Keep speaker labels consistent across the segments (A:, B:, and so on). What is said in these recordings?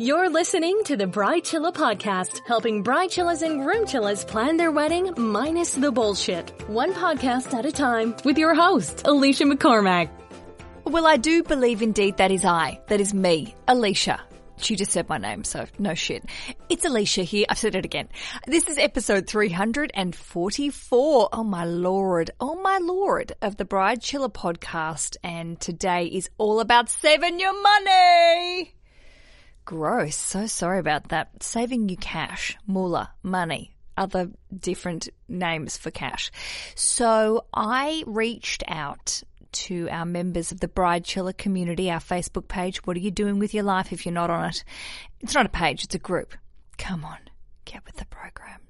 A: You're listening to the Bride Chilla podcast, helping bride chillas and groom chillas plan their wedding minus the bullshit. One podcast at a time with your host, Aleisha McCormack.
B: Well, I do believe indeed that is I. That is me, Aleisha. She just said my name, so no shit. It's Aleisha here. I've said it again. This is episode 344. Oh my lord. Oh my lord of the Bride Chiller podcast. And today is all about saving your money. Gross. So sorry about that. Saving you cash, moolah, money, other different names for cash. So I reached out to our members of the Bridechilla community, our Facebook page. What are you doing with your life if you're not on it? It's not a page, it's a group. Come on, get with the program.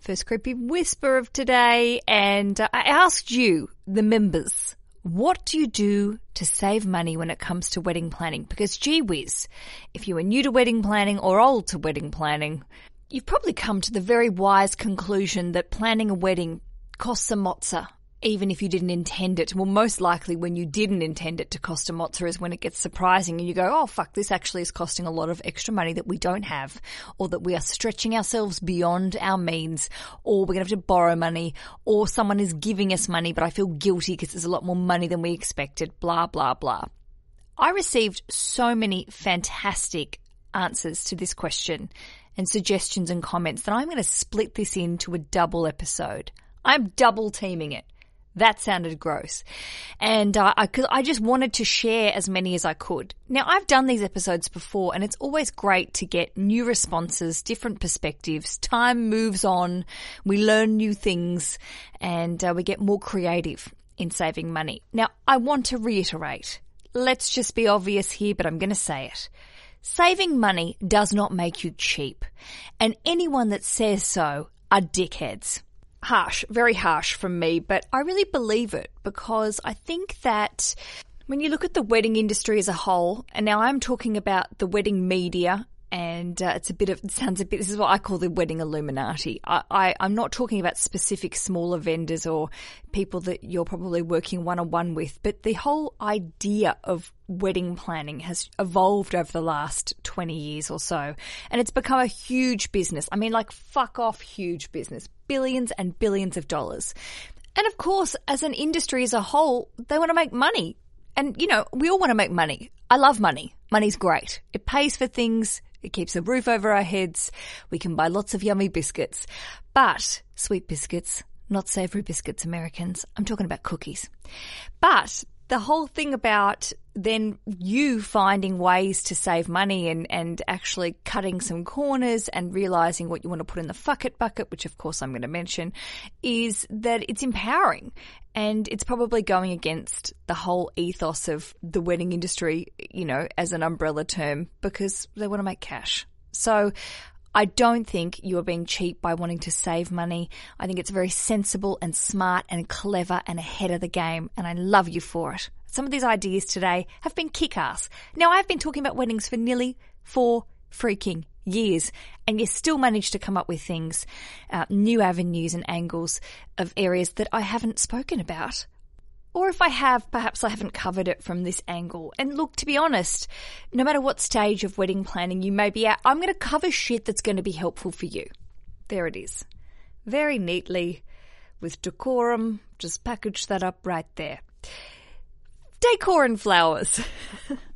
B: First creepy whisper of today, and I asked you, the members, what do you do to save money when it comes to wedding planning? Because gee whiz, if you are new to wedding planning or old to wedding planning, you've probably come to the very wise conclusion that planning a wedding costs a mozza even if you didn't intend it. Well, most likely when you didn't intend it to cost a mozza is when it gets surprising and you go, oh fuck, this actually is costing a lot of extra money that we don't have or that we are stretching ourselves beyond our means or we're going to have to borrow money or someone is giving us money but I feel guilty because there's a lot more money than we expected, blah, blah, blah. I received so many fantastic answers to this question and suggestions and comments that I'm going to split this into a double episode. I'm double teaming it. That sounded gross. And uh, I, I just wanted to share as many as I could. Now, I've done these episodes before, and it's always great to get new responses, different perspectives. Time moves on, we learn new things, and uh, we get more creative in saving money. Now, I want to reiterate let's just be obvious here, but I'm going to say it. Saving money does not make you cheap, and anyone that says so are dickheads harsh, very harsh from me, but I really believe it because I think that when you look at the wedding industry as a whole, and now I'm talking about the wedding media and uh, it's a bit of it sounds a bit. This is what I call the wedding Illuminati. I, I I'm not talking about specific smaller vendors or people that you're probably working one on one with, but the whole idea of wedding planning has evolved over the last 20 years or so, and it's become a huge business. I mean, like fuck off, huge business, billions and billions of dollars. And of course, as an industry as a whole, they want to make money. And, you know, we all want to make money. I love money. Money's great. It pays for things. It keeps a roof over our heads. We can buy lots of yummy biscuits. But sweet biscuits, not savory biscuits, Americans. I'm talking about cookies. But the whole thing about then you finding ways to save money and, and actually cutting some corners and realizing what you want to put in the fuck it bucket, which of course I'm going to mention, is that it's empowering. And it's probably going against the whole ethos of the wedding industry, you know, as an umbrella term because they want to make cash. So I don't think you are being cheap by wanting to save money. I think it's very sensible and smart and clever and ahead of the game, and I love you for it. Some of these ideas today have been kick ass. Now, I've been talking about weddings for nearly four freaking years, and you still manage to come up with things, uh, new avenues and angles of areas that I haven't spoken about. Or if I have, perhaps I haven't covered it from this angle. And look, to be honest, no matter what stage of wedding planning you may be at, I'm going to cover shit that's going to be helpful for you. There it is. Very neatly, with decorum, just package that up right there. Decor and flowers.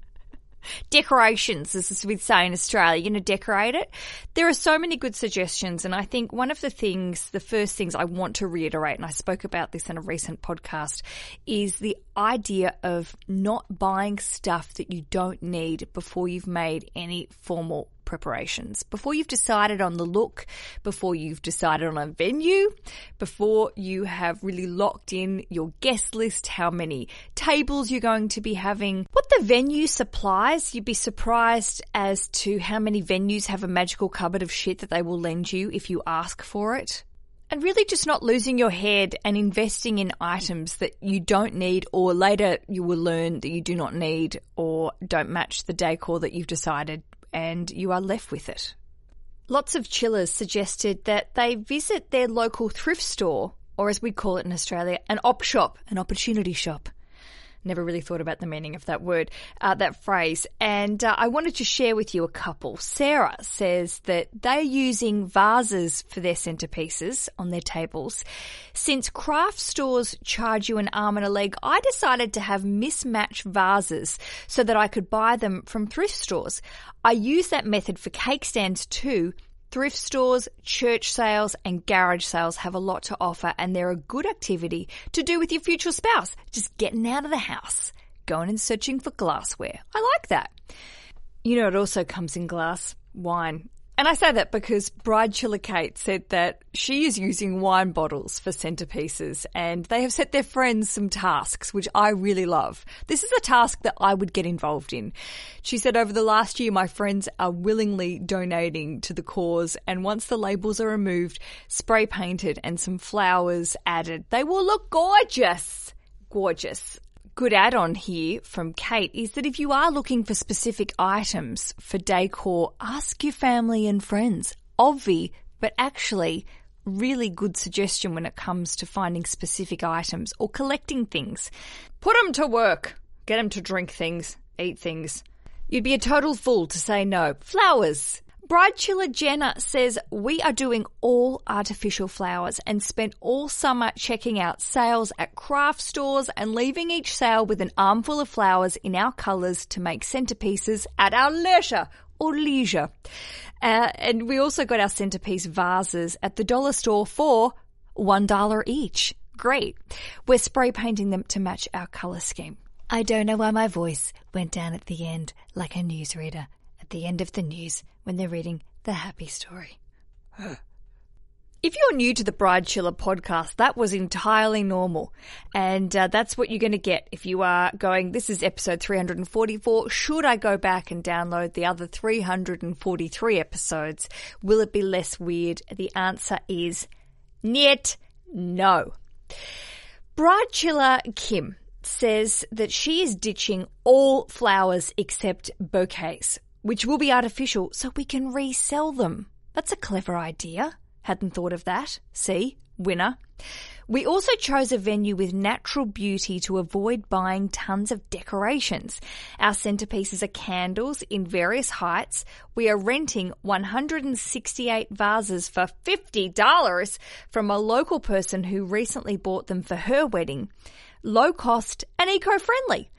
B: decorations, as we'd say in Australia, you're going to decorate it. There are so many good suggestions. And I think one of the things, the first things I want to reiterate, and I spoke about this in a recent podcast, is the idea of not buying stuff that you don't need before you've made any formal preparations. Before you've decided on the look, before you've decided on a venue, before you have really locked in your guest list, how many tables you're going to be having, what the venue supplies, you'd be surprised as to how many venues have a magical cupboard of shit that they will lend you if you ask for it. And really just not losing your head and investing in items that you don't need or later you will learn that you do not need or don't match the decor that you've decided and you are left with it. Lots of chillers suggested that they visit their local thrift store, or as we call it in Australia, an op shop, an opportunity shop. Never really thought about the meaning of that word, uh, that phrase. And uh, I wanted to share with you a couple. Sarah says that they're using vases for their centerpieces on their tables. Since craft stores charge you an arm and a leg, I decided to have mismatched vases so that I could buy them from thrift stores. I use that method for cake stands too Thrift stores, church sales, and garage sales have a lot to offer, and they're a good activity to do with your future spouse. Just getting out of the house, going and searching for glassware. I like that. You know, it also comes in glass wine. And I say that because Bride Chilla Kate said that she is using wine bottles for centerpieces and they have set their friends some tasks, which I really love. This is a task that I would get involved in. She said over the last year, my friends are willingly donating to the cause and once the labels are removed, spray painted and some flowers added, they will look gorgeous. Gorgeous good add on here from Kate is that if you are looking for specific items for decor, ask your family and friends. Obvi, but actually really good suggestion when it comes to finding specific items or collecting things. Put them to work. Get them to drink things, eat things. You'd be a total fool to say no. Flowers. Bride Chilla Jenna says we are doing all artificial flowers and spent all summer checking out sales at craft stores and leaving each sale with an armful of flowers in our colours to make centerpieces at our leisure or leisure. Uh, and we also got our centerpiece vases at the dollar store for one dollar each. Great. We're spray painting them to match our colour scheme. I don't know why my voice went down at the end like a newsreader the end of the news when they're reading the happy story. If you're new to the Bride Chilla podcast, that was entirely normal. And uh, that's what you're going to get if you are going, this is episode 344. Should I go back and download the other 343 episodes? Will it be less weird? The answer is niet, no. Bride Chilla Kim says that she is ditching all flowers except bouquets which will be artificial so we can resell them. That's a clever idea. Hadn't thought of that. See? Winner. We also chose a venue with natural beauty to avoid buying tons of decorations. Our centerpieces are candles in various heights. We are renting 168 vases for $50 from a local person who recently bought them for her wedding. Low cost and eco-friendly.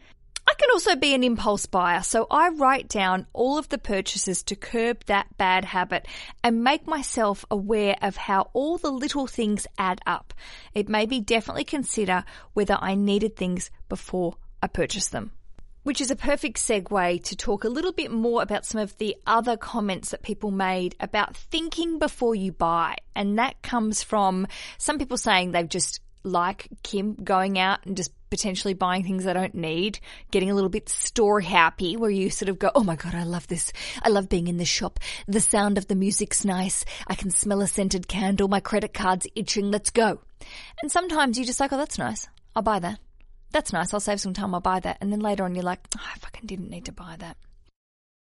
B: I can also be an impulse buyer, so I write down all of the purchases to curb that bad habit and make myself aware of how all the little things add up. It made me definitely consider whether I needed things before I purchased them. Which is a perfect segue to talk a little bit more about some of the other comments that people made about thinking before you buy. And that comes from some people saying they've just like Kim going out and just potentially buying things I don't need, getting a little bit store happy where you sort of go, Oh my God, I love this. I love being in the shop. The sound of the music's nice. I can smell a scented candle. My credit card's itching. Let's go. And sometimes you just like, Oh, that's nice. I'll buy that. That's nice. I'll save some time. I'll buy that. And then later on you're like, oh, I fucking didn't need to buy that.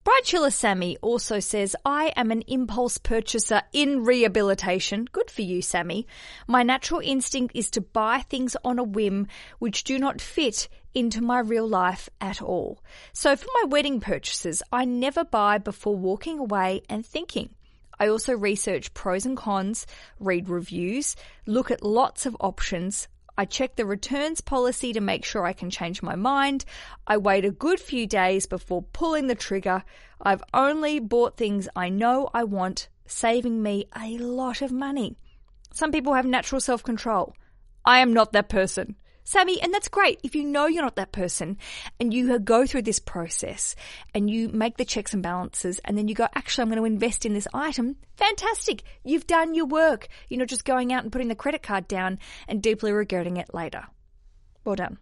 B: Bride Sammy also says, I am an impulse purchaser in rehabilitation. Good for you, Sammy. My natural instinct is to buy things on a whim which do not fit into my real life at all. So for my wedding purchases, I never buy before walking away and thinking. I also research pros and cons, read reviews, look at lots of options, I check the returns policy to make sure I can change my mind. I wait a good few days before pulling the trigger. I've only bought things I know I want, saving me a lot of money. Some people have natural self control. I am not that person. Sammy, and that's great. If you know you're not that person and you go through this process and you make the checks and balances and then you go, actually, I'm going to invest in this item. Fantastic. You've done your work. You're not just going out and putting the credit card down and deeply regretting it later. Well done.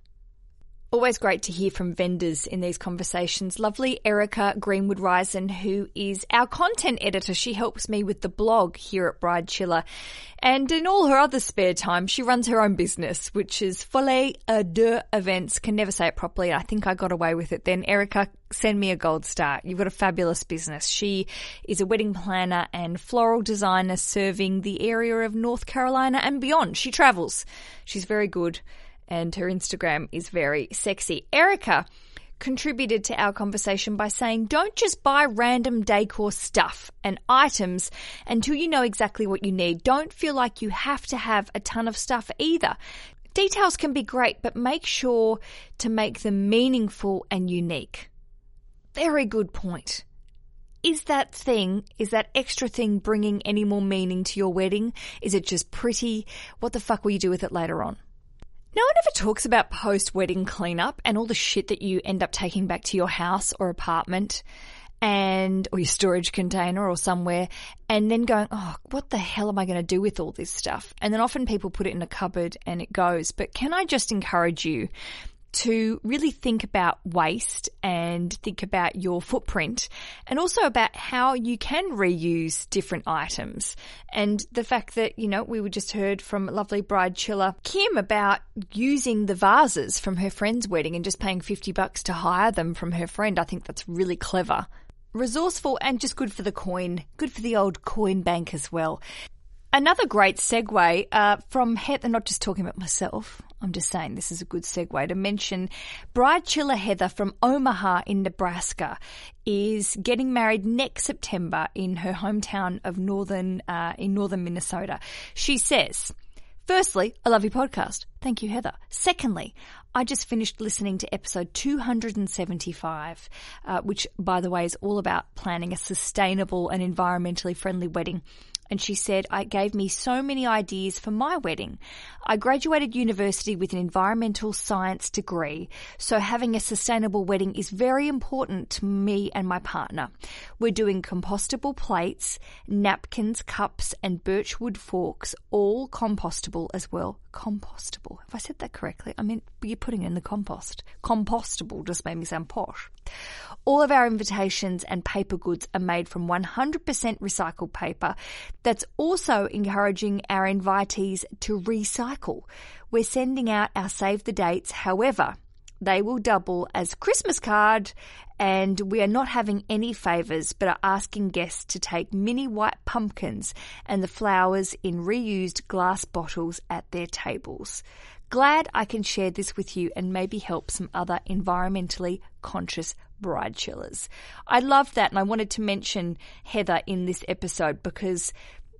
B: Always great to hear from vendors in these conversations. Lovely Erica Greenwood Risen, who is our content editor. She helps me with the blog here at Bride Chilla. And in all her other spare time, she runs her own business, which is Folie de Events. Can never say it properly. I think I got away with it then. Erica, send me a gold star. You've got a fabulous business. She is a wedding planner and floral designer serving the area of North Carolina and beyond. She travels. She's very good and her Instagram is very sexy. Erica contributed to our conversation by saying, don't just buy random decor stuff and items until you know exactly what you need. Don't feel like you have to have a ton of stuff either. Details can be great, but make sure to make them meaningful and unique. Very good point. Is that thing, is that extra thing bringing any more meaning to your wedding? Is it just pretty? What the fuck will you do with it later on? No one ever talks about post wedding cleanup and all the shit that you end up taking back to your house or apartment and or your storage container or somewhere and then going, oh, what the hell am I going to do with all this stuff? And then often people put it in a cupboard and it goes. But can I just encourage you to really think about waste and think about your footprint and also about how you can reuse different items. And the fact that, you know, we were just heard from lovely bride chiller Kim about using the vases from her friend's wedding and just paying 50 bucks to hire them from her friend. I think that's really clever. Resourceful and just good for the coin, good for the old coin bank as well. Another great segue uh, from Heather, not just talking about myself, I'm just saying this is a good segue to mention Bride Chiller Heather from Omaha in Nebraska is getting married next September in her hometown of northern, uh, in northern Minnesota. She says, Firstly, I love your podcast. Thank you, Heather. Secondly, I just finished listening to episode 275, uh, which, by the way, is all about planning a sustainable and environmentally friendly wedding and she said, it gave me so many ideas for my wedding. I graduated university with an environmental science degree, so having a sustainable wedding is very important to me and my partner. We're doing compostable plates, napkins, cups, and birchwood forks, all compostable as well. Compostable. Have I said that correctly? I mean, you're putting in the compost. Compostable just made me sound posh. All of our invitations and paper goods are made from 100% recycled paper. That's also encouraging our invitees to recycle. We're sending out our save the dates. However, they will double as Christmas card and we are not having any favours but are asking guests to take mini white pumpkins and the flowers in reused glass bottles at their tables. Glad I can share this with you and maybe help some other environmentally conscious bride chillers. I love that and I wanted to mention Heather in this episode because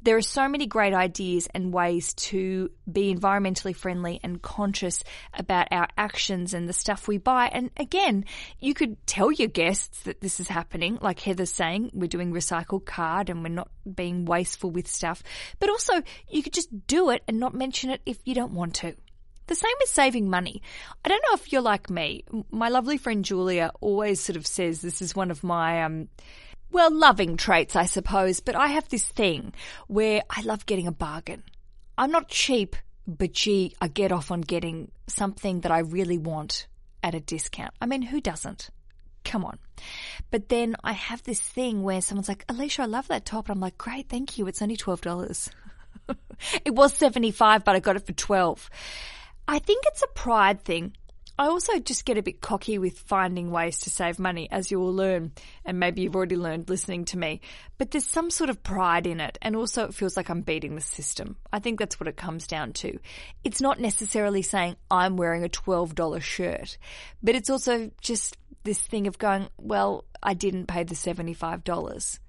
B: there are so many great ideas and ways to be environmentally friendly and conscious about our actions and the stuff we buy. And again, you could tell your guests that this is happening, like Heather's saying, we're doing recycled card and we're not being wasteful with stuff. But also, you could just do it and not mention it if you don't want to. The same with saving money. I don't know if you're like me. My lovely friend Julia always sort of says this is one of my, um, well, loving traits, I suppose, but I have this thing where I love getting a bargain. I'm not cheap, but gee, I get off on getting something that I really want at a discount. I mean, who doesn't? Come on. But then I have this thing where someone's like, Aleisha, I love that top. And I'm like, great, thank you. It's only $12. it was 75, but I got it for 12. I think it's a pride thing. I also just get a bit cocky with finding ways to save money, as you will learn, and maybe you've already learned listening to me. But there's some sort of pride in it, and also it feels like I'm beating the system. I think that's what it comes down to. It's not necessarily saying I'm wearing a $12 shirt, but it's also just this thing of going, well, I didn't pay the $75.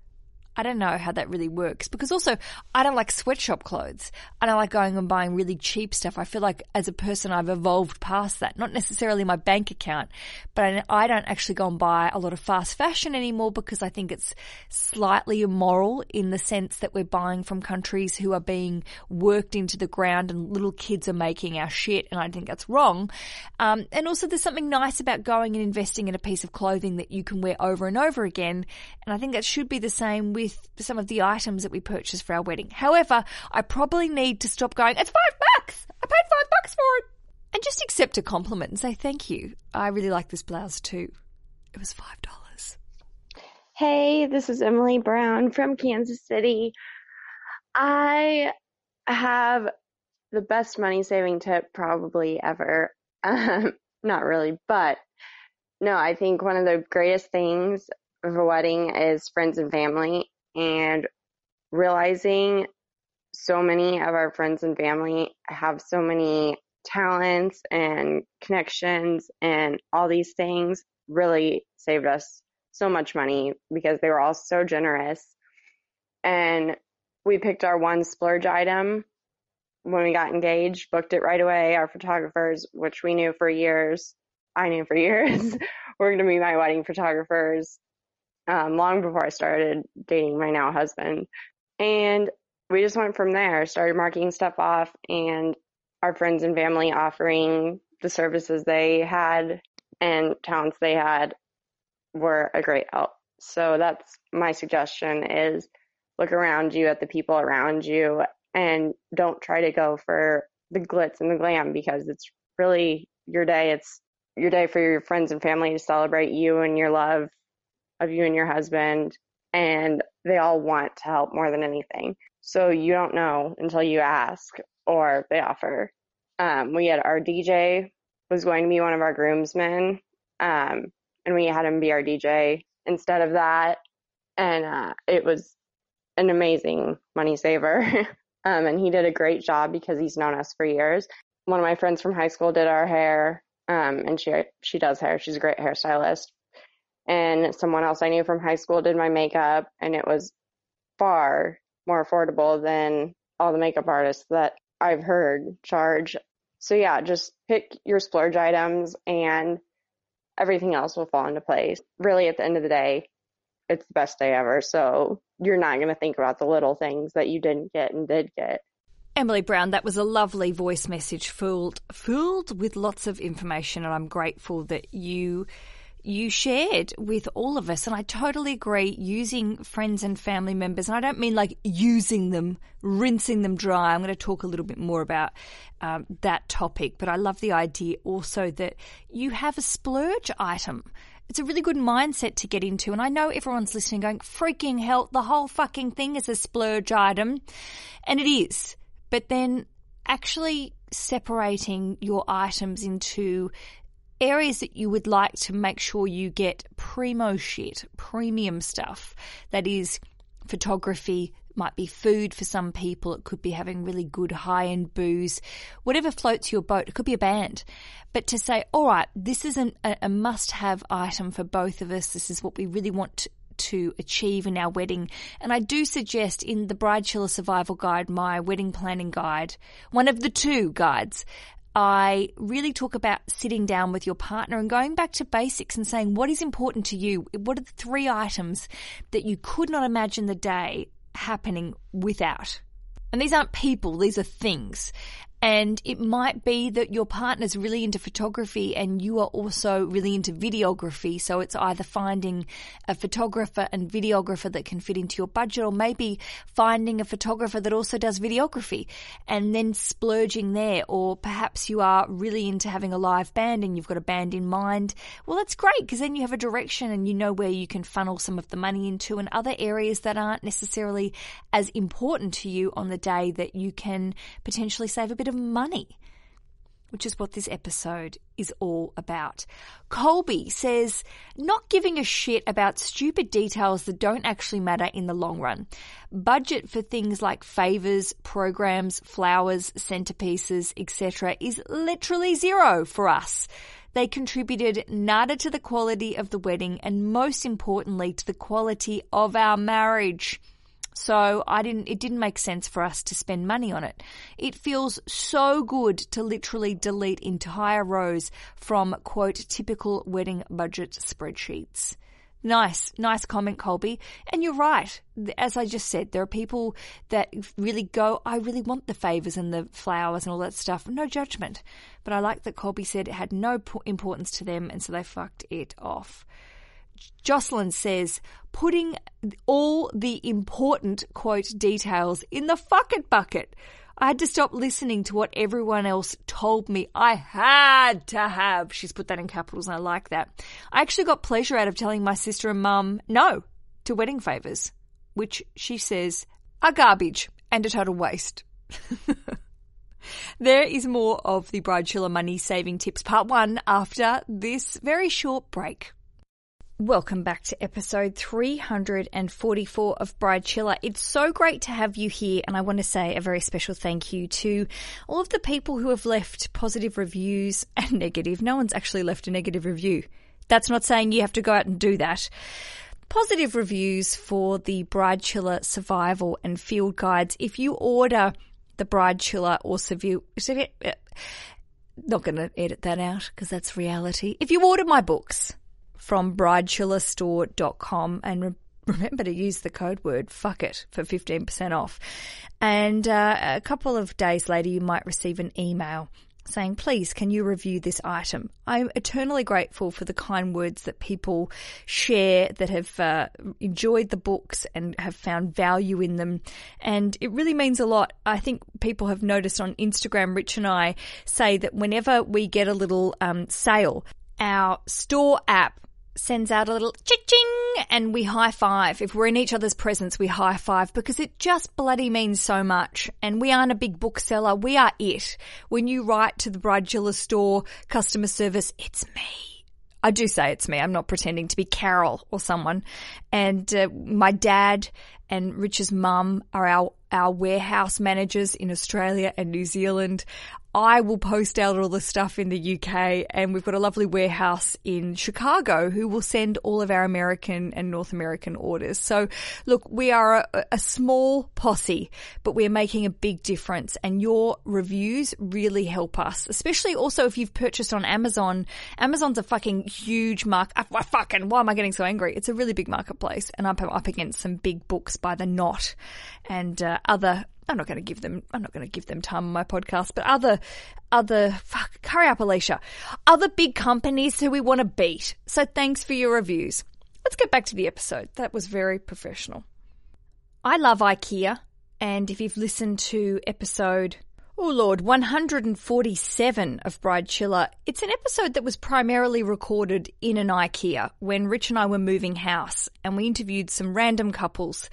B: I don't know how that really works because also I don't like sweatshop clothes. I don't like going and buying really cheap stuff. I feel like as a person I've evolved past that. Not necessarily my bank account, but I don't actually go and buy a lot of fast fashion anymore because I think it's slightly immoral in the sense that we're buying from countries who are being worked into the ground and little kids are making our shit and I think that's wrong. Um, and also there's something nice about going and investing in a piece of clothing that you can wear over and over again. And I think that should be the same with with some of the items that we purchased for our wedding. However, I probably need to stop going, it's five bucks! I paid five bucks for it! And just accept a compliment and say thank you. I really like this blouse too. It was five dollars.
C: Hey, this is Emily Brown from Kansas City. I have the best money saving tip probably ever. Um, not really, but no, I think one of the greatest things of a wedding is friends and family and realizing so many of our friends and family have so many talents and connections and all these things really saved us so much money because they were all so generous. And we picked our one splurge item when we got engaged, booked it right away. Our photographers, which we knew for years, I knew for years, were going to be my wedding photographers um, long before I started dating my now husband. And we just went from there, started marking stuff off, and our friends and family offering the services they had and talents they had were a great help. So that's my suggestion is look around you at the people around you and don't try to go for the glitz and the glam because it's really your day. It's your day for your friends and family to celebrate you and your love of you and your husband. And they all want to help more than anything. So you don't know until you ask or they offer. Um, we had our DJ was going to be one of our groomsmen. Um, and we had him be our DJ instead of that. And, uh, it was an amazing money saver. um, and he did a great job because he's known us for years. One of my friends from high school did our hair. Um, and she, she does hair. She's a great hairstylist. And someone else I knew from high school did my makeup and it was far more affordable than all the makeup artists that I've heard charge. So yeah, just pick your splurge items and everything else will fall into place. Really at the end of the day, it's the best day ever. So you're not going to think about the little things that you didn't get and did get.
B: Emily Brown, that was a lovely voice message filled filled with lots of information and I'm grateful that you you shared with all of us. And I totally agree using friends and family members. And I don't mean like using them, rinsing them dry. I'm going to talk a little bit more about um, that topic. But I love the idea also that you have a splurge item. It's a really good mindset to get into. And I know everyone's listening going, freaking hell, the whole fucking thing is a splurge item. And it is. But then actually separating your items into areas that you would like to make sure you get primo shit, premium stuff. That is photography, might be food for some people. It could be having really good high end booze, whatever floats your boat. It could be a band. But to say, all right, this is an, a, must have item for both of us. This is what we really want to achieve in our wedding. And I do suggest in the Bridechilla Survival Guide, my wedding planning guide, one of the two guides, I really talk about sitting down with your partner and going back to basics and saying what is important to you. What are the three items that you could not imagine the day happening without? And these aren't people, these are things. And it might be that your partner's really into photography and you are also really into videography. So it's either finding a photographer and videographer that can fit into your budget or maybe finding a photographer that also does videography and then splurging there. Or perhaps you are really into having a live band and you've got a band in mind. Well, that's great because then you have a direction and you know where you can funnel some of the money into and other areas that aren't necessarily as important to you on the day that you can potentially save a bit of of money, which is what this episode is all about. Colby says, not giving a shit about stupid details that don't actually matter in the long run. Budget for things like favors, programs, flowers, centerpieces, etc. is literally zero for us. They contributed nada to the quality of the wedding and most importantly to the quality of our marriage. So I didn't, it didn't make sense for us to spend money on it. It feels so good to literally delete entire rows from quote typical wedding budget spreadsheets. Nice, nice comment, Colby. And you're right. As I just said, there are people that really go, I really want the favors and the flowers and all that stuff. No judgment. But I like that Colby said it had no importance to them and so they fucked it off. Jocelyn says, putting all the important quote details in the fuck it bucket. I had to stop listening to what everyone else told me I had to have. She's put that in capitals and I like that. I actually got pleasure out of telling my sister and mum no to wedding favours, which she says are garbage and a total waste. there is more of the Bridechilla money saving tips part one after this very short break. Welcome back to episode 344 of Bride Chiller. It's so great to have you here, and I want to say a very special thank you to all of the people who have left positive reviews and negative. No one's actually left a negative review. That's not saying you have to go out and do that. Positive reviews for the Bride Chiller survival and field guides. If you order the Bride Chiller or Severe, eh, not going to edit that out because that's reality. If you order my books, from bridechillerstore.com and re- remember to use the code word fuck it for 15% off. And uh, a couple of days later, you might receive an email saying, please, can you review this item? I'm eternally grateful for the kind words that people share that have uh, enjoyed the books and have found value in them. And it really means a lot. I think people have noticed on Instagram, Rich and I say that whenever we get a little um, sale, our store app sends out a little ching and we high five. If we're in each other's presence, we high five because it just bloody means so much. And we aren't a big bookseller. We are it. When you write to the Bridechilla store customer service, it's me. I do say it's me. I'm not pretending to be Carol or someone. And uh, my dad and Rich's mum are our our warehouse managers in Australia and New Zealand. I will post out all the stuff in the UK and we've got a lovely warehouse in Chicago who will send all of our American and North American orders. So look, we are a, a small posse, but we're making a big difference and your reviews really help us, especially also if you've purchased on Amazon. Amazon's a fucking huge mark. Uh, fucking, why am I getting so angry? It's a really big marketplace and I'm up against some big books by the knot and uh, other I'm not going to give them, I'm not going to give them time on my podcast, but other, other, fuck, hurry up, Aleisha. Other big companies who we want to beat. So thanks for your reviews. Let's get back to the episode. That was very professional. I love IKEA. And if you've listened to episode Oh Lord, 147 of Bride Chilla. It's an episode that was primarily recorded in an IKEA when Rich and I were moving house and we interviewed some random couples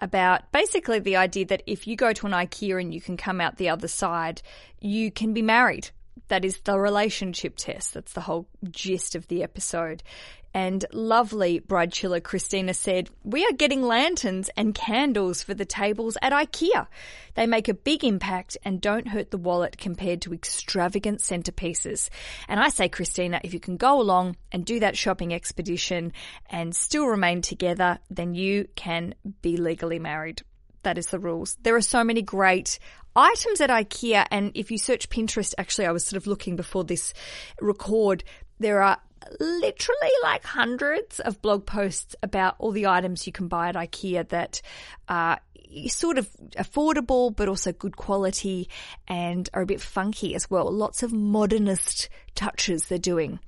B: about basically the idea that if you go to an IKEA and you can come out the other side, you can be married. That is the relationship test. That's the whole gist of the episode. And lovely bride chiller Christina said, We are getting lanterns and candles for the tables at IKEA. They make a big impact and don't hurt the wallet compared to extravagant centerpieces. And I say, Christina, if you can go along and do that shopping expedition and still remain together, then you can be legally married. That is the rules. There are so many great items at IKEA. And if you search Pinterest, actually, I was sort of looking before this record, there are literally like hundreds of blog posts about all the items you can buy at IKEA that are sort of affordable but also good quality and are a bit funky as well. Lots of modernist touches they're doing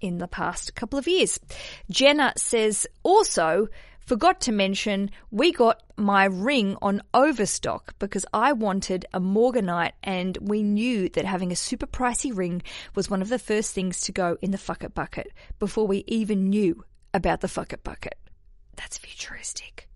B: in the past couple of years. Jenna says also Forgot to mention, we got my ring on overstock because I wanted a morganite and we knew that having a super pricey ring was one of the first things to go in the fuck it bucket before we even knew about the fuck it bucket. That's futuristic.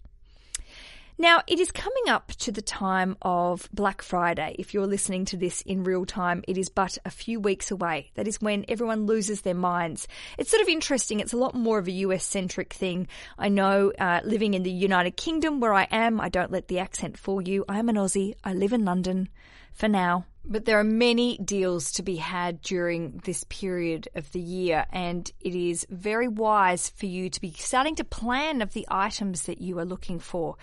B: Now, it is coming up to the time of Black Friday. If you're listening to this in real time, it is but a few weeks away. That is when everyone loses their minds. It's sort of interesting. It's a lot more of a US centric thing. I know, uh, living in the United Kingdom where I am, I don't let the accent fool you. I am an Aussie. I live in London for now. But there are many deals to be had during this period of the year, and it is very wise for you to be starting to plan of the items that you are looking for.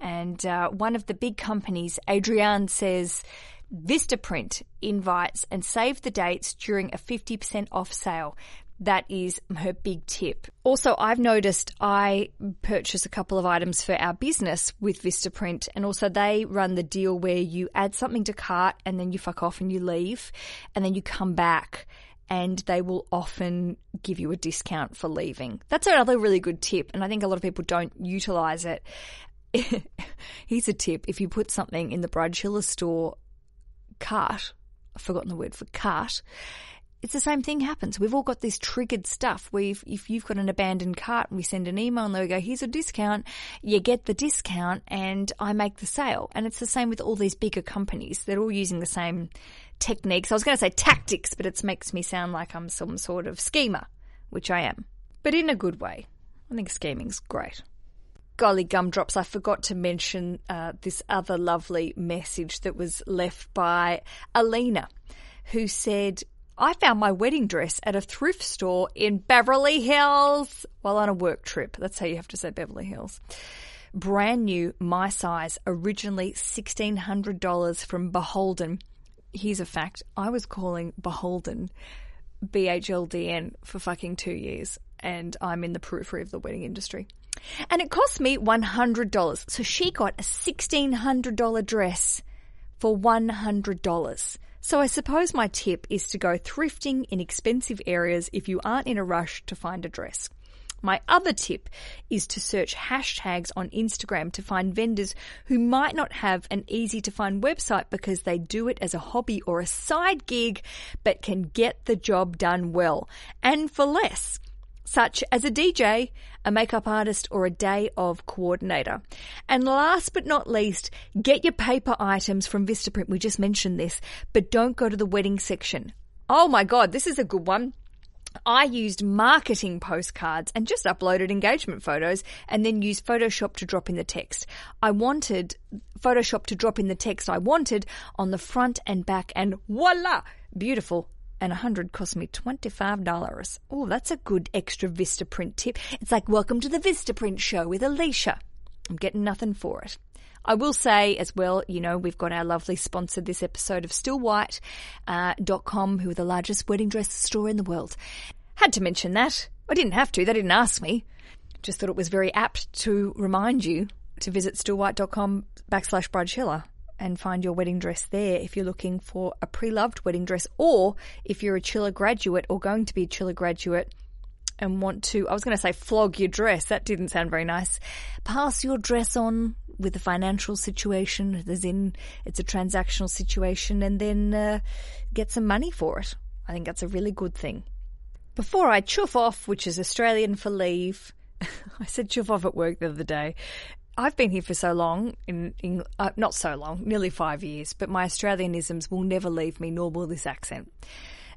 B: And uh, one of the big companies, Adrienne, says Vistaprint invites and save the dates during a 50% off sale. That is her big tip. Also, I've noticed I purchase a couple of items for our business with Vistaprint, and also they run the deal where you add something to cart and then you fuck off and you leave, and then you come back and they will often give you a discount for leaving. That's another really good tip, and I think a lot of people don't utilize it. Here's a tip if you put something in the Bride Chilla store cart, I've forgotten the word for cart, it's the same thing happens. We've all got this triggered stuff. We've, if you've got an abandoned cart and we send an email and they go, here's a discount, you get the discount and I make the sale. And it's the same with all these bigger companies. They're all using the same techniques. I was going to say tactics, but it makes me sound like I'm some sort of schemer, which I am, but in a good way. I think scheming's great. Golly gumdrops, I forgot to mention uh, this other lovely message that was left by Alina, who said, I found my wedding dress at a thrift store in Beverly Hills while on a work trip. That's how you have to say Beverly Hills. Brand new, my size, originally $1,600 from Beholden. Here's a fact I was calling Beholden B H L D N for fucking two years, and I'm in the periphery of the wedding industry. And it cost me $100. So she got a $1,600 dress for $100. So I suppose my tip is to go thrifting in expensive areas if you aren't in a rush to find a dress. My other tip is to search hashtags on Instagram to find vendors who might not have an easy to find website because they do it as a hobby or a side gig, but can get the job done well and for less such as a DJ, a makeup artist, or a day of coordinator. And last but not least, get your paper items from Vistaprint. We just mentioned this, but don't go to the wedding section. Oh my God, this is a good one. I used marketing postcards and just uploaded engagement photos and then used Photoshop to drop in the text. I wanted Photoshop to drop in the text I wanted on the front and back and voila! Beautiful and 100 cost me $25. Oh, that's a good extra Vistaprint tip. It's like, welcome to the Vistaprint show with Aleisha. I'm getting nothing for it. I will say as well, you know, we've got our lovely sponsor this episode of stillwhite.com, uh, dot com, who are the largest wedding dress store in the world. Had to mention that. I didn't have to. They didn't ask me. Just thought it was very apt to remind you to visit stillwhite.com backslash bridechilla and find your wedding dress there if you're looking for a pre-loved wedding dress or if you're a chiller graduate or going to be a chiller graduate and want to I was going to say flog your dress. That didn't sound very nice. Pass your dress on with the financial situation as in it's a transactional situation and then uh, get some money for it. I think that's a really good thing. Before I chuff off which is Australian for leave I said chuff off at work the other day I've been here for so long, in, in uh, not so long, nearly five years, but my Australianisms will never leave me, nor will this accent.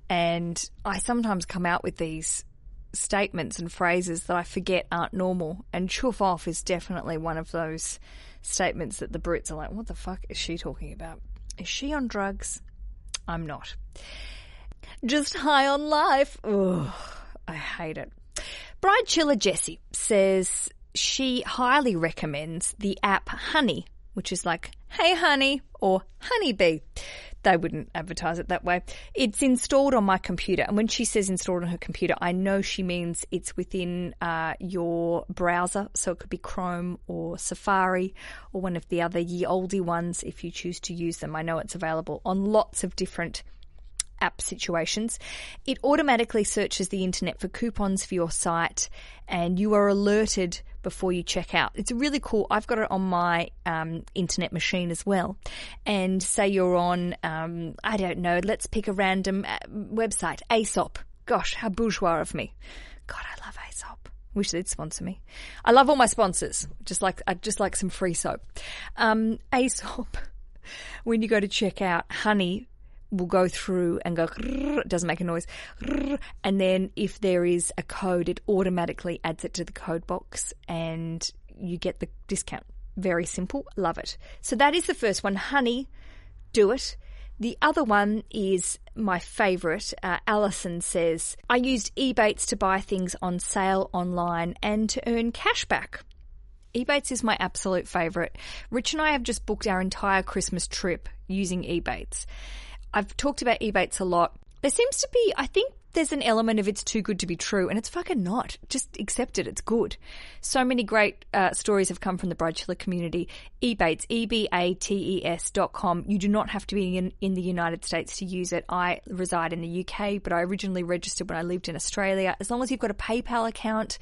B: And I sometimes come out with these statements and phrases that I forget aren't normal. And chuff off is definitely one of those statements that the Brits are like, what the fuck is she talking about? Is she on drugs? I'm not. Just high on life. Ugh, I hate it. Bride Chiller Jessie says she highly recommends the app Honey, which is like, hey honey, or honeybee. They wouldn't advertise it that way. It's installed on my computer. And when she says installed on her computer, I know she means it's within uh, your browser. So it could be Chrome or Safari or one of the other ye olde ones if you choose to use them. I know it's available on lots of different app situations. It automatically searches the internet for coupons for your site and you are alerted before you check out. It's really cool. I've got it on my um, internet machine as well. And say you're on, um, I don't know, let's pick a random uh, website, Aesop. Gosh, how bourgeois of me. God, I love Aesop. Wish they'd sponsor me. I love all my sponsors. Just like I just like some free soap. Um, Aesop. When you go to check out, honey will go through and go, it doesn't make a noise. And then if there is a code, it automatically adds it to the code box and you get the discount. Very simple. Love it. So that is the first one. Honey, do it. The other one is my favourite. Uh, Alison says, I used Ebates to buy things on sale online and to earn cash back. Ebates is my absolute favourite. Rich and I have just booked our entire Christmas trip using Ebates. I've talked about Ebates a lot. There seems to be, I think there's an element of it's too good to be true, and it's fucking not. Just accept it. It's good. So many great uh, stories have come from the Bride Chiller community. Ebates, E-B-A-T-E-S dot com. You do not have to be in, in the United States to use it. I reside in the UK, but I originally registered when I lived in Australia. As long as you've got a PayPal account,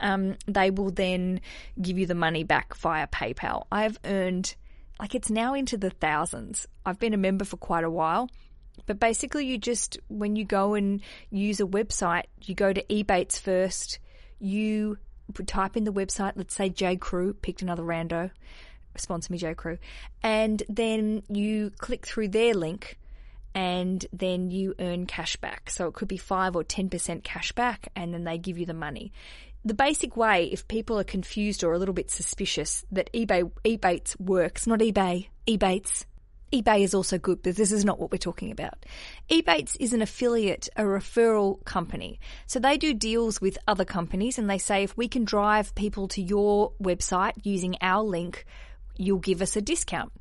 B: um, they will then give you the money back via PayPal. I've earned like it's now into the thousands. I've been a member for quite a while. But basically, you just, when you go and use a website, you go to Ebates first, you type in the website, let's say J. Crew, picked another rando, sponsor me J. Crew, and then you click through their link and then you earn cash back. So it could be 5 or 10% cash back and then they give you the money. The basic way, if people are confused or a little bit suspicious that eBay Ebates works, not eBay, Ebates. eBay is also good, but this is not what we're talking about. Ebates is an affiliate, a referral company. So they do deals with other companies and they say if we can drive people to your website using our link, you'll give us a discount.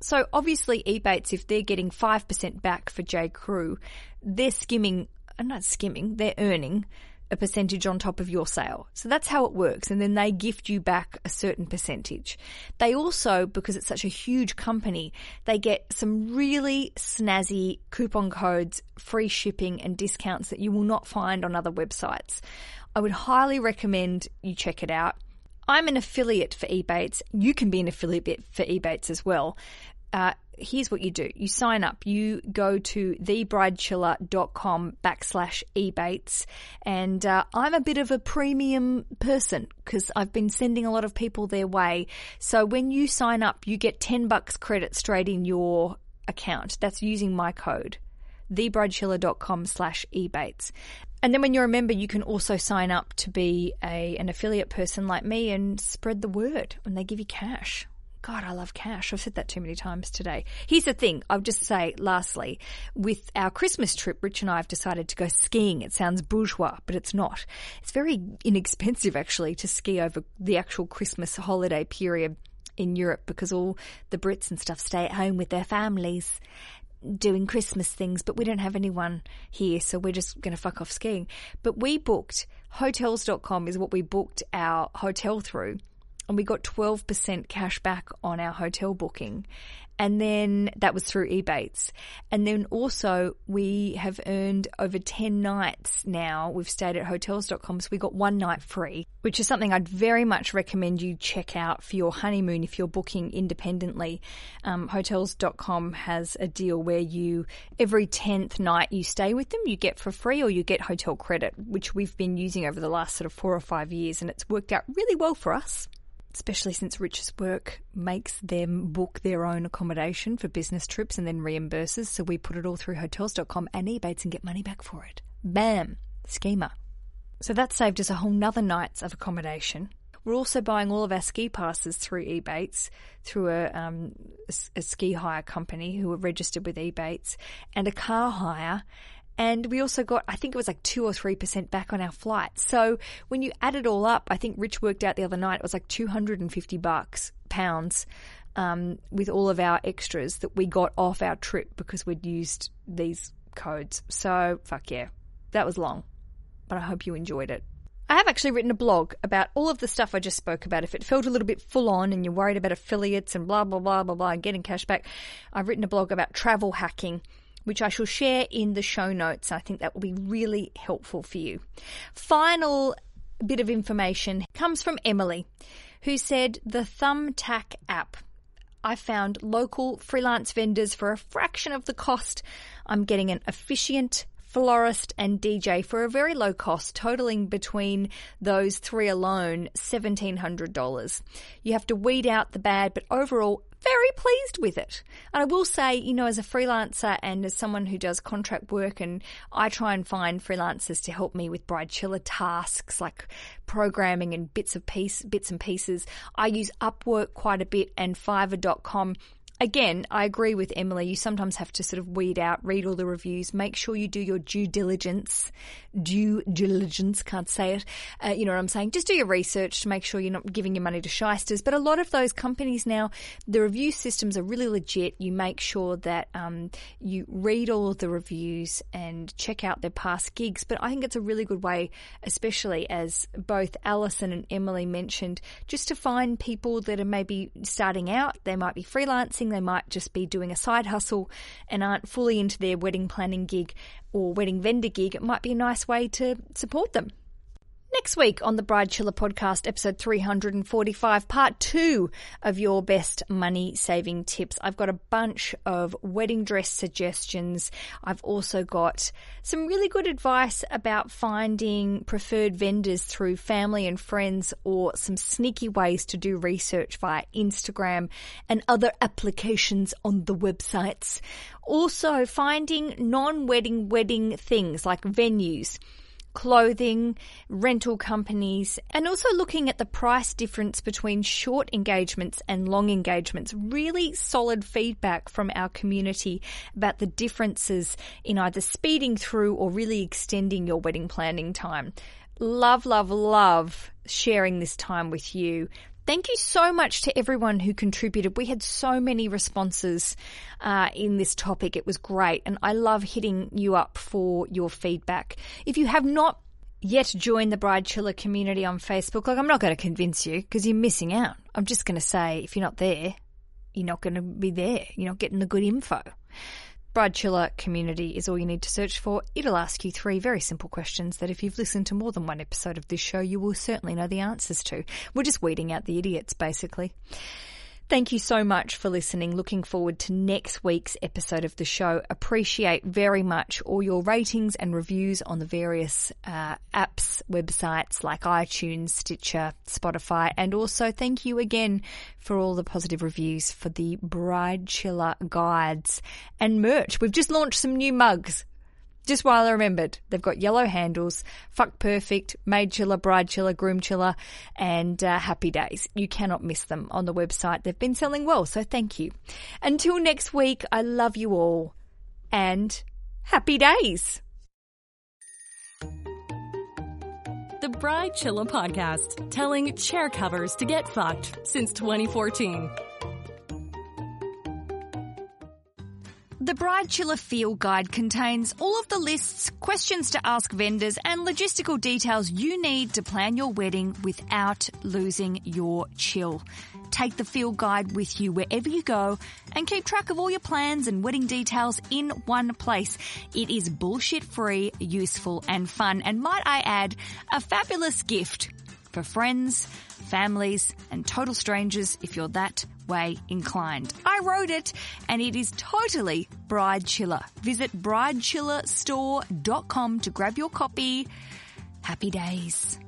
B: So obviously Ebates, if they're getting 5% back for J. Crew, they're skimming, uh, not skimming, they're earning a percentage on top of your sale. So that's how it works. And then they gift you back a certain percentage. They also, because it's such a huge company, they get some really snazzy coupon codes, free shipping and discounts that you will not find on other websites. I would highly recommend you check it out. I'm an affiliate for Ebates. You can be an affiliate for Ebates as well. Uh, here's what you do. You sign up. You go to thebridechilla.com backslash ebates. And uh, I'm a bit of a premium person because I've been sending a lot of people their way. So when you sign up, you get 10 bucks credit straight in your account. That's using my code thebridechilla.com slash ebates. And then when you're a member, you can also sign up to be a, an affiliate person like me and spread the word and they give you cash. God, I love cash. I've said that too many times today. Here's the thing. I'll just say lastly, with our Christmas trip, Rich and I have decided to go skiing. It sounds bourgeois, but it's not. It's very inexpensive actually to ski over the actual Christmas holiday period in Europe because all the Brits and stuff stay at home with their families doing Christmas things, but we don't have anyone here, so we're just going to fuck off skiing. But we booked hotels.com is what we booked our hotel through and we got 12% cash back on our hotel booking. And then that was through Ebates. And then also we have earned over 10 nights now. We've stayed at hotels.com. So we got one night free, which is something I'd very much recommend you check out for your honeymoon if you're booking independently. Um, hotels.com has a deal where you, every 10th night you stay with them, you get for free or you get hotel credit, which we've been using over the last sort of four or five years. And it's worked out really well for us especially since Rich's work makes them book their own accommodation for business trips and then reimburses. So we put it all through hotels.com and Ebates and get money back for it. Bam! Schema. So that saved us a whole nother night's of accommodation. We're also buying all of our ski passes through Ebates, through a, um, a, a ski hire company who are registered with Ebates, and a car hire and we also got, I think it was like two or 3% back on our flight. So when you add it all up, I think Rich worked out the other night, it was like 250 bucks, pounds, um, with all of our extras that we got off our trip because we'd used these codes. So fuck yeah. That was long, but I hope you enjoyed it. I have actually written a blog about all of the stuff I just spoke about. If it felt a little bit full on and you're worried about affiliates and blah, blah, blah, blah, blah, and getting cash back, I've written a blog about travel hacking which I shall share in the show notes. I think that will be really helpful for you. Final bit of information comes from Emily, who said the Thumbtack app. I found local freelance vendors for a fraction of the cost. I'm getting an efficient florist, and DJ for a very low cost, totaling between those three alone $1,700. You have to weed out the bad, but overall, very pleased with it. And I will say, you know, as a freelancer and as someone who does contract work and I try and find freelancers to help me with Bridechilla tasks like programming and bits of piece, bits and pieces. I use Upwork quite a bit and Fiverr.com again, I agree with Emily. You sometimes have to sort of weed out, read all the reviews, make sure you do your due diligence. Due diligence, can't say it. Uh, you know what I'm saying? Just do your research to make sure you're not giving your money to shysters. But a lot of those companies now, the review systems are really legit. You make sure that um, you read all of the reviews and check out their past gigs. But I think it's a really good way, especially as both Alison and Emily mentioned, just to find people that are maybe starting out. They might be freelancing they might just be doing a side hustle and aren't fully into their wedding planning gig or wedding vendor gig. It might be a nice way to support them. Next week on the Bridechilla podcast, episode 345, part two of your best money saving tips. I've got a bunch of wedding dress suggestions. I've also got some really good advice about finding preferred vendors through family and friends or some sneaky ways to do research via Instagram and other applications on the websites. Also, finding non wedding wedding things like venues clothing, rental companies, and also looking at the price difference between short engagements and long engagements. Really solid feedback from our community about the differences in either speeding through or really extending your wedding planning time. Love, love, love sharing this time with you. Thank you so much to everyone who contributed. We had so many responses uh, in this topic. It was great. And I love hitting you up for your feedback. If you have not yet joined the Bridechilla community on Facebook, like I'm not going to convince you because you're missing out. I'm just going to say if you're not there, you're not going to be there. You're not getting the good info. Bridechilla community is all you need to search for. It'll ask you three very simple questions that if you've listened to more than one episode of this show, you will certainly know the answers to. We're just weeding out the idiots, basically. Thank you so much for listening. Looking forward to next week's episode of the show. Appreciate very much all your ratings and reviews on the various uh, apps, websites like iTunes, Stitcher, Spotify, and also thank you again for all the positive reviews for the Bridechilla guides and merch. We've just launched some new mugs. Just while I remembered, they've got yellow handles, fuck perfect, maid chiller, Bridechilla, groom chiller, and uh, happy days. You cannot miss them on the website. They've been selling well, so thank you. Until next week, I love you all and happy days.
A: The Bridechilla Podcast, telling chair covers to get fucked since 2014.
B: The Bridechilla Field Guide contains all of the lists, questions to ask vendors, and logistical details you need to plan your wedding without losing your chill. Take the field guide with you wherever you go and keep track of all your plans and wedding details in one place. It is bullshit free, useful, and fun, and might I add, a fabulous gift for friends, families, and total strangers if you're that way inclined. I wrote it and it is totally Bridechilla. Visit bridechillastore.com to grab your copy. Happy days.